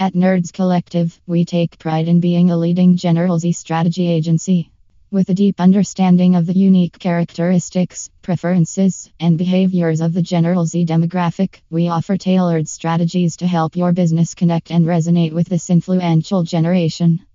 At Nerds Collective, we take pride in being a leading General Z strategy agency. With a deep understanding of the unique characteristics, preferences, and behaviors of the General Z demographic, we offer tailored strategies to help your business connect and resonate with this influential generation.